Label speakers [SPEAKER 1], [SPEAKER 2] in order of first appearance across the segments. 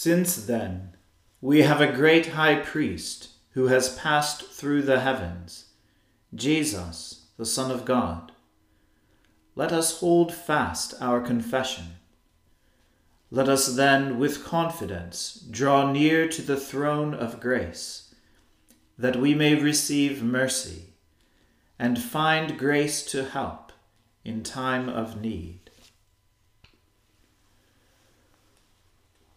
[SPEAKER 1] Since then, we have a great high priest who has passed through the heavens, Jesus, the Son of God. Let us hold fast our confession. Let us then, with confidence, draw near to the throne of grace, that we may receive mercy and find grace to help in time of need.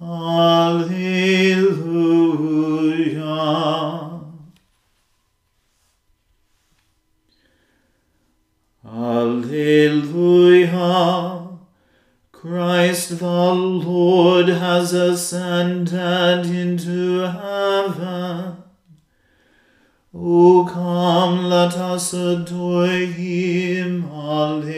[SPEAKER 1] Alleluia. Alleluia. Christ the Lord has ascended into heaven. O come, let us adore him. Alleluia.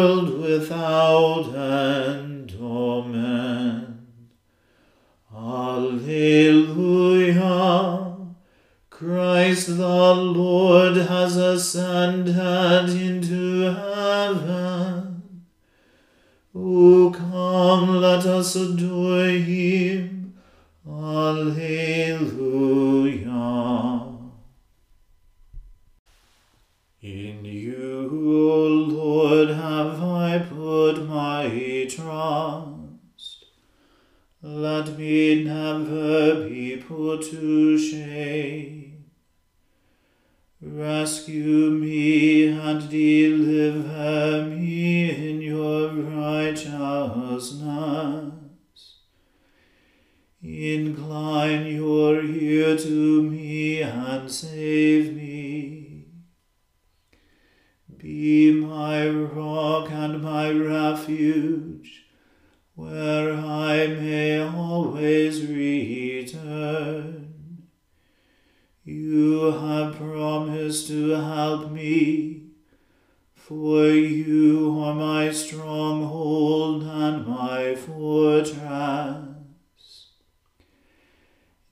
[SPEAKER 1] without righteousness. Incline your ear to me and save me. Be my rock and my refuge, where I may always return. You have promised to help me, for you are my stronghold and my fortress.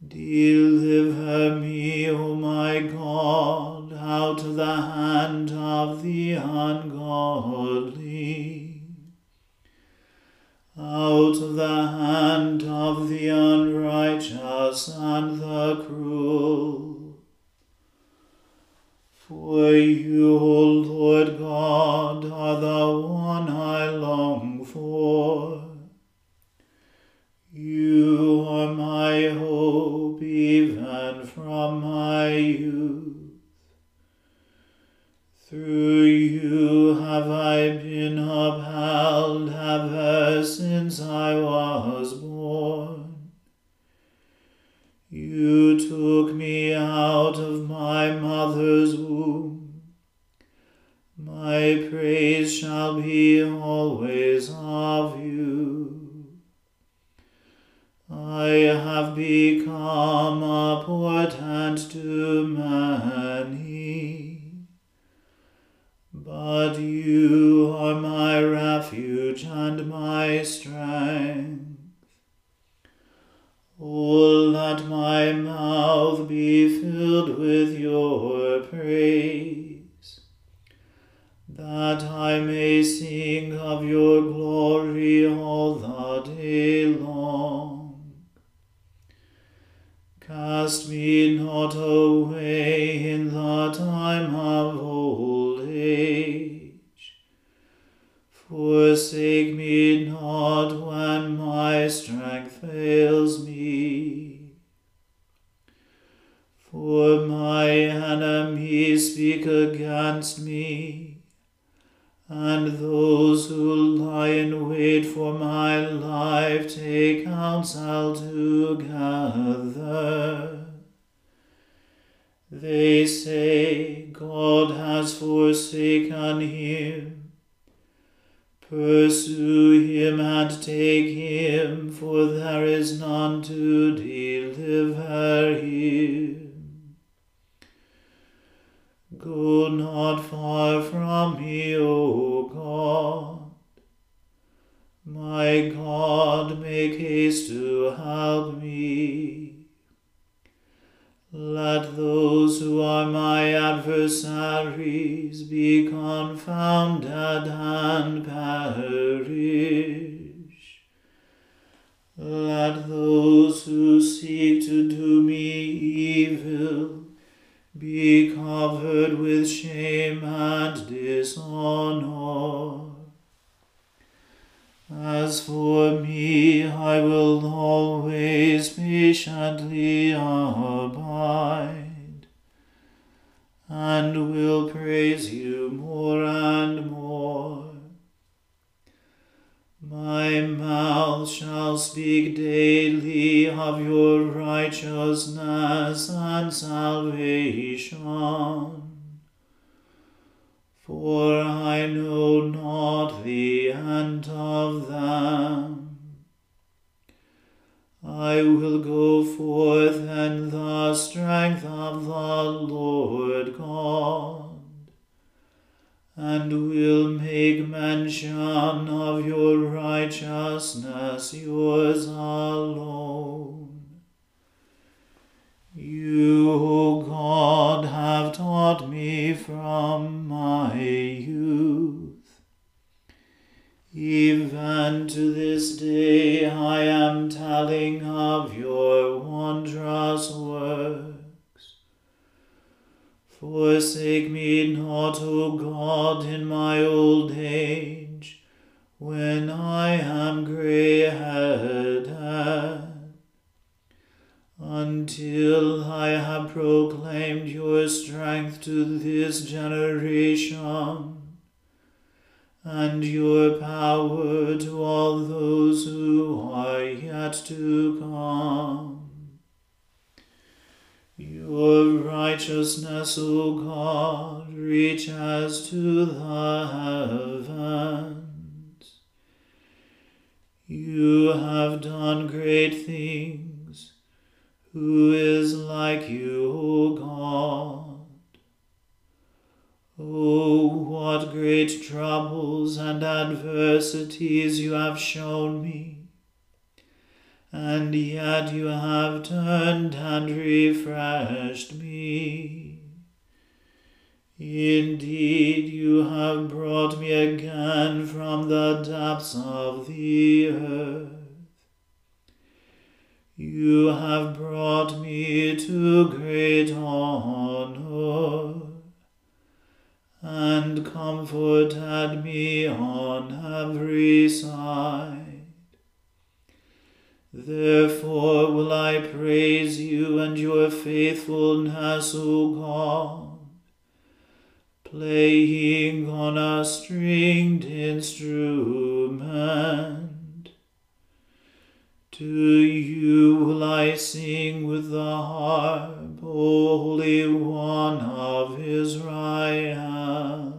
[SPEAKER 1] Deliver me, O my God, out of the hand of the ungodly, out of the hand of the unrighteous and the cruel. For you, O Lord God, are the one I long for. You are my hope even from my youth. Through you have I been upheld ever since I was born. You took me out of my mother's womb. My praise shall be always of you. I have become a portent to many, but you are my refuge and my strength. Oh, let my mouth be filled with your praise, that I may sing of your glory all the day long. Cast me not away in the time of Forsake me not when my strength fails me. For my enemies speak against me, and those who lie in wait for my life take counsel together. They say, God has forsaken him. Pursue him and take him, for there is none to deliver him. Go not far from me, O God. My God, make haste to help me. Let those who are my adversaries be confounded and perish. Let those who seek to do me evil be covered with shame and dishonor. As for me, I will always patiently abide, and will praise you more and more. My mouth shall speak daily of your righteousness and salvation. For I know not when I am grey headed, until I have proclaimed your strength to this generation, and your power to all those who are yet to come. Your righteousness, O God, reaches to the heavens. You have done great things. Who is like you, O God? Oh, what great troubles and adversities you have shown me, and yet you have turned and refreshed me. Indeed, you have brought me again from the depths of the earth. You have brought me to great honor and comforted me on every side. Therefore will I praise you and your faithfulness, O God playing on a stringed instrument. To you will I sing with the harp, O Holy One of Israel.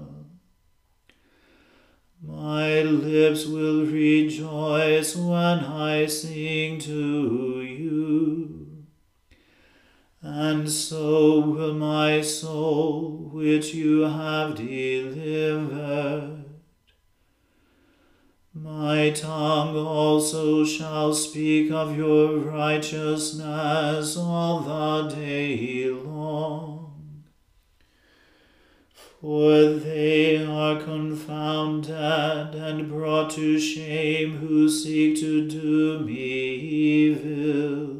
[SPEAKER 1] My lips will rejoice when I sing to you and so will my soul, which you have delivered. My tongue also shall speak of your righteousness all the day long. For they are confounded and brought to shame who seek to do me evil.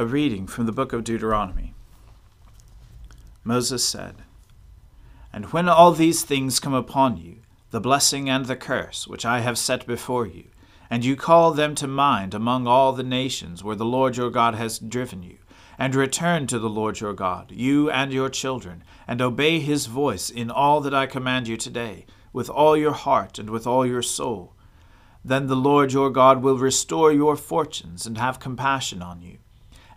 [SPEAKER 2] A reading from the book of Deuteronomy. Moses said, And when all these things come upon you, the blessing and the curse which I have set before you, and you call them to mind among all the nations where the Lord your God has driven you, and return to the Lord your God, you and your children, and obey his voice in all that I command you today, with all your heart and with all your soul, then the Lord your God will restore your fortunes and have compassion on you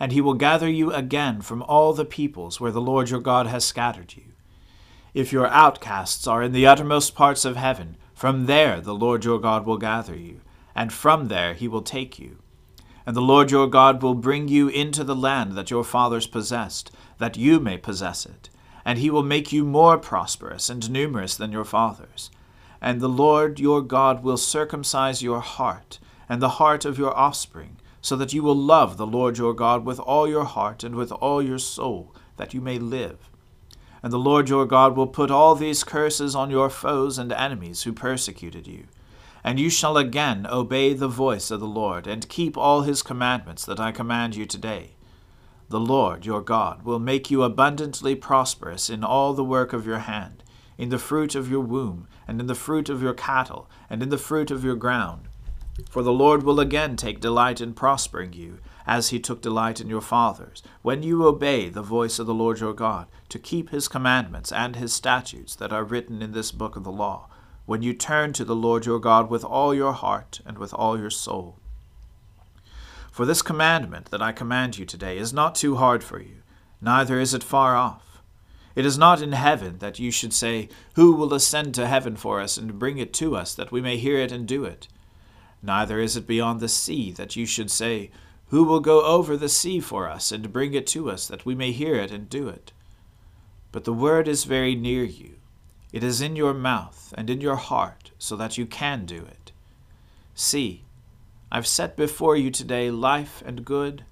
[SPEAKER 2] and he will gather you again from all the peoples where the Lord your God has scattered you. If your outcasts are in the uttermost parts of heaven, from there the Lord your God will gather you, and from there he will take you. And the Lord your God will bring you into the land that your fathers possessed, that you may possess it, and he will make you more prosperous and numerous than your fathers. And the Lord your God will circumcise your heart, and the heart of your offspring, so that you will love the Lord your God with all your heart and with all your soul, that you may live. And the Lord your God will put all these curses on your foes and enemies who persecuted you. And you shall again obey the voice of the Lord, and keep all his commandments that I command you today. The Lord your God will make you abundantly prosperous in all the work of your hand, in the fruit of your womb, and in the fruit of your cattle, and in the fruit of your ground for the Lord will again take delight in prospering you, as he took delight in your fathers, when you obey the voice of the Lord your God, to keep his commandments and his statutes that are written in this book of the law, when you turn to the Lord your God with all your heart and with all your soul. For this commandment that I command you today is not too hard for you, neither is it far off. It is not in heaven that you should say, Who will ascend to heaven for us and bring it to us, that we may hear it and do it? Neither is it beyond the sea that you should say, Who will go over the sea for us and bring it to us, that we may hear it and do it? But the word is very near you. It is in your mouth and in your heart, so that you can do it. See, I've set before you today life and good,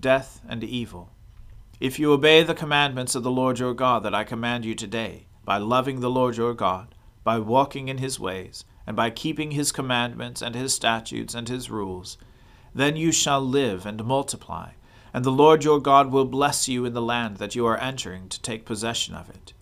[SPEAKER 2] death and evil. If you obey the commandments of the Lord your God that I command you today, by loving the Lord your God, by walking in his ways, and by keeping his commandments and his statutes and his rules, then you shall live and multiply, and the Lord your God will bless you in the land that you are entering to take possession of it.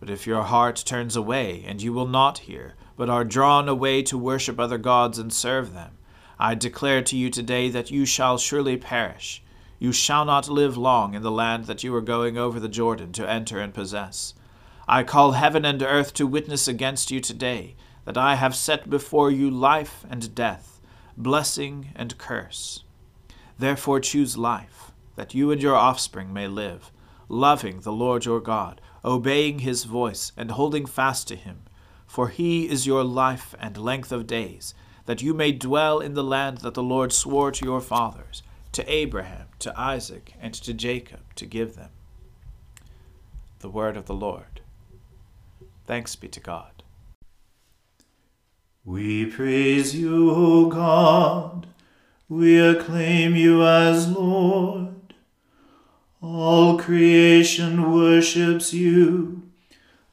[SPEAKER 2] But if your heart turns away, and you will not hear, but are drawn away to worship other gods and serve them, I declare to you today that you shall surely perish. You shall not live long in the land that you are going over the Jordan to enter and possess. I call heaven and earth to witness against you today that I have set before you life and death, blessing and curse. Therefore choose life, that you and your offspring may live, loving the Lord your God, obeying his voice, and holding fast to him. For he is your life and length of days, that you may dwell in the land that the Lord swore to your fathers, to Abraham, to Isaac, and to Jacob, to give them. The word of the Lord. Thanks be to God.
[SPEAKER 1] We praise you, O God. We acclaim you as Lord. All creation worships you,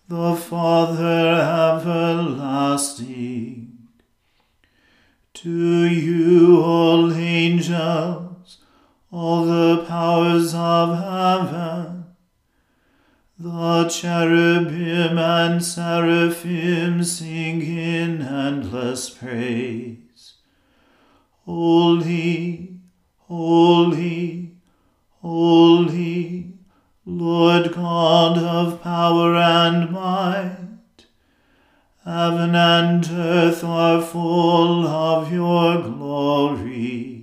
[SPEAKER 1] the Father everlasting. To you, all angels, all the powers of heaven, the cherubim and seraphim sing in endless praise. Holy, holy, holy, Lord God of power and might. Heaven and earth are full of your glory.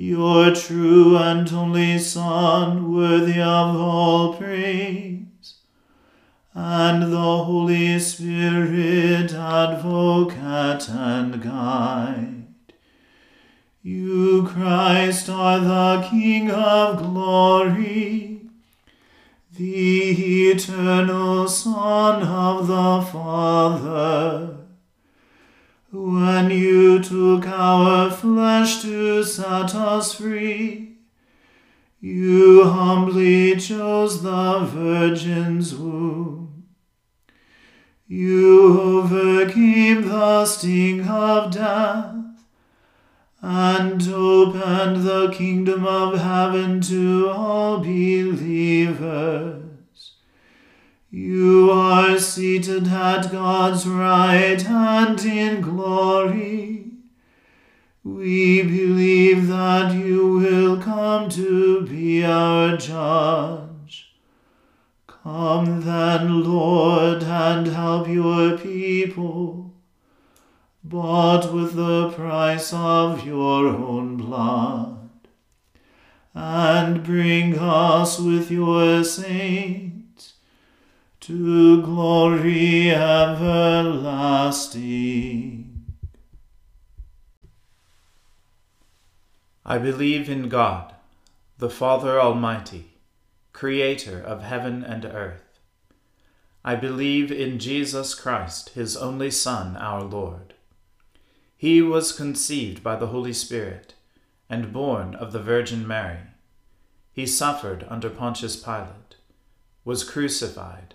[SPEAKER 1] your true and only Son, worthy of all praise, and the Holy Spirit, advocate and guide. You, Christ, are the King of glory, the eternal Son of the Father when you took our flesh to set us free, you humbly chose the Virgin's womb. You overcame the sting of death and opened the kingdom of heaven to all believers. You are seated at God's right hand in glory. We believe that you will come to be our judge. Come then, Lord, and help your people, bought with the price of your own blood, and bring us with your saints to glory everlasting. I believe in God, the Father Almighty, Creator of heaven and earth. I believe in Jesus Christ, His only Son, our Lord. He was conceived by the Holy Spirit and born of the Virgin Mary. He suffered under Pontius Pilate, was crucified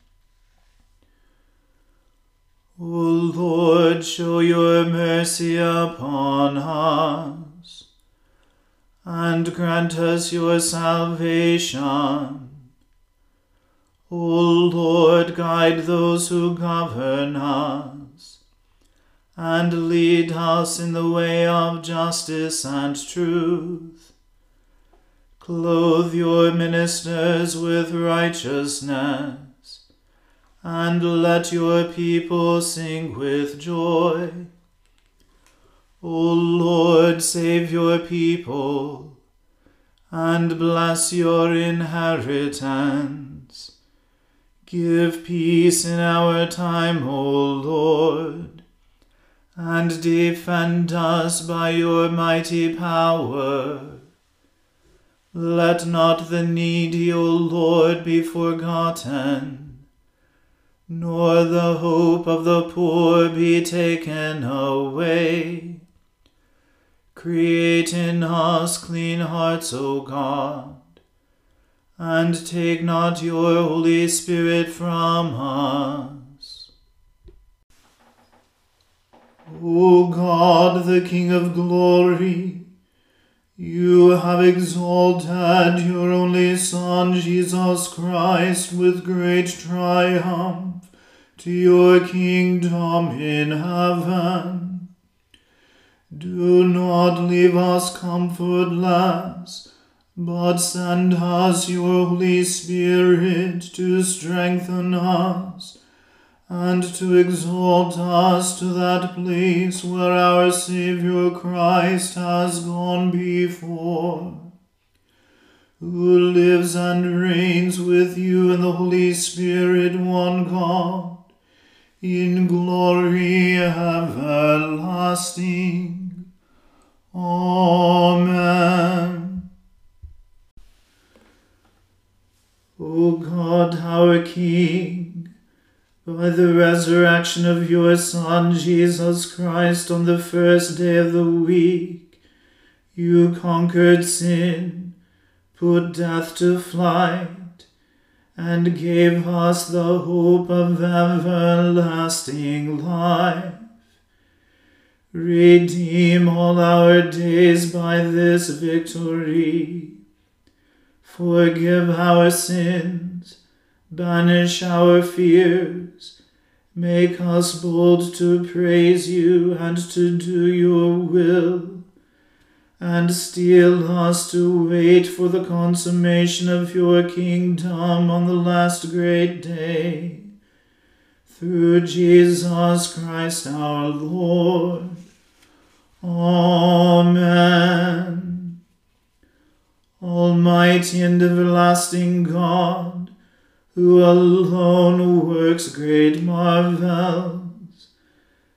[SPEAKER 1] O Lord, show your mercy upon us, and grant us your salvation. O Lord, guide those who govern us, and lead us in the way of justice and truth. Clothe your ministers with righteousness and let your people sing with joy. O Lord, save your people, and bless your inheritance. Give peace in our time, O Lord, and defend us by your mighty power. Let not the needy, O Lord, be forgotten nor the hope of the poor be taken away. Create in us clean hearts, O God, and take not your Holy Spirit from us. O God, the King of glory, you have exalted your only Son, Jesus Christ, with great triumph to your kingdom in heaven. Do not leave us comfortless, but send us your Holy Spirit to strengthen us and to exalt us to that place where our Saviour Christ has gone before, who lives and reigns with you in the Holy Spirit, one God in glory everlasting. Amen. O God, our King, by the resurrection of your Son, Jesus Christ, on the first day of the week, you conquered sin, put death to flight and gave us the hope of everlasting life. Redeem all our days by this victory. Forgive our sins, banish our fears, make us bold to praise you and to do your will and steel us to wait for the consummation of your kingdom on the last great day. Through Jesus Christ our Lord. Amen. Almighty and everlasting God, who alone works great marvels,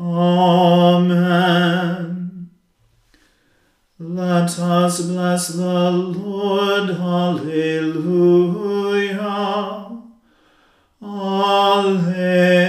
[SPEAKER 1] Amen. Let us bless the Lord. Hallelujah. Alleluia.